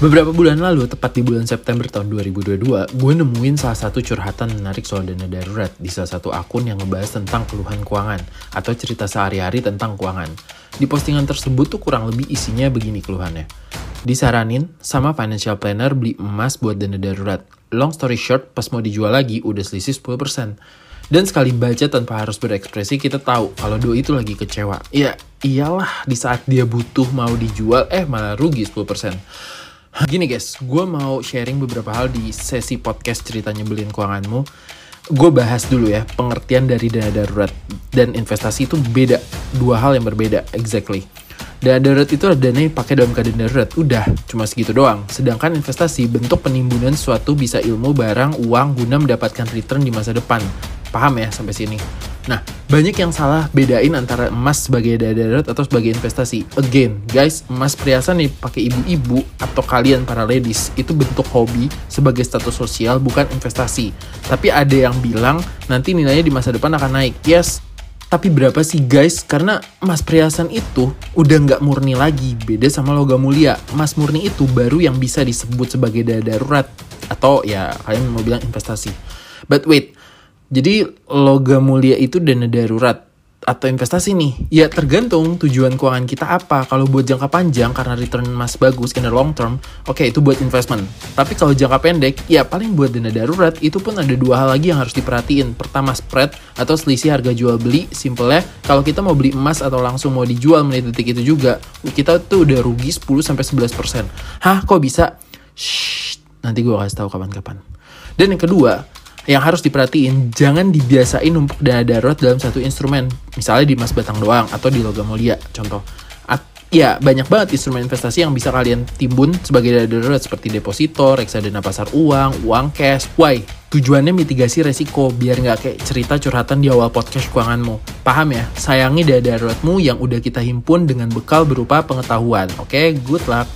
Beberapa bulan lalu, tepat di bulan September tahun 2022, gue nemuin salah satu curhatan menarik soal dana darurat di salah satu akun yang ngebahas tentang keluhan keuangan atau cerita sehari-hari tentang keuangan. Di postingan tersebut tuh kurang lebih isinya begini keluhannya. Disaranin sama financial planner beli emas buat dana darurat. Long story short, pas mau dijual lagi udah selisih 10%. Dan sekali baca tanpa harus berekspresi, kita tahu kalau doi itu lagi kecewa. Ya, iyalah di saat dia butuh mau dijual, eh malah rugi 10%. Gini guys, gue mau sharing beberapa hal di sesi podcast ceritanya beliin keuanganmu. Gue bahas dulu ya, pengertian dari dana darurat dan investasi itu beda. Dua hal yang berbeda, exactly. Dana darurat itu ada dana yang pakai dalam keadaan darurat, udah, cuma segitu doang. Sedangkan investasi bentuk penimbunan suatu bisa ilmu, barang, uang guna mendapatkan return di masa depan. Paham ya sampai sini? Nah, banyak yang salah bedain antara emas sebagai dana darurat atau sebagai investasi. Again, guys, emas perhiasan nih pakai ibu-ibu atau kalian para ladies itu bentuk hobi sebagai status sosial bukan investasi. Tapi ada yang bilang nanti nilainya di masa depan akan naik. Yes, tapi berapa sih guys? Karena emas perhiasan itu udah nggak murni lagi, beda sama logam mulia. Emas murni itu baru yang bisa disebut sebagai dana darurat atau ya kalian mau bilang investasi. But wait, jadi logam mulia itu dana darurat atau investasi nih? Ya tergantung tujuan keuangan kita apa. Kalau buat jangka panjang karena return emas bagus in the long term, oke okay, itu buat investment. Tapi kalau jangka pendek, ya paling buat dana darurat itu pun ada dua hal lagi yang harus diperhatiin. Pertama spread atau selisih harga jual beli. Simpelnya kalau kita mau beli emas atau langsung mau dijual menit detik itu juga, kita tuh udah rugi 10 sampai 11%. Hah, kok bisa? Shh, nanti gue kasih tahu kapan-kapan. Dan yang kedua, yang harus diperhatiin. Jangan dibiasain numpuk dana darurat dalam satu instrumen. Misalnya di emas batang doang atau di logam mulia contoh. At, ya banyak banget instrumen investasi yang bisa kalian timbun sebagai dana darurat seperti deposito reksadana pasar uang uang cash. Why? Tujuannya mitigasi resiko biar nggak kayak cerita curhatan di awal podcast keuanganmu. Paham ya? Sayangi dana daruratmu yang udah kita himpun dengan bekal berupa pengetahuan. Oke okay? good luck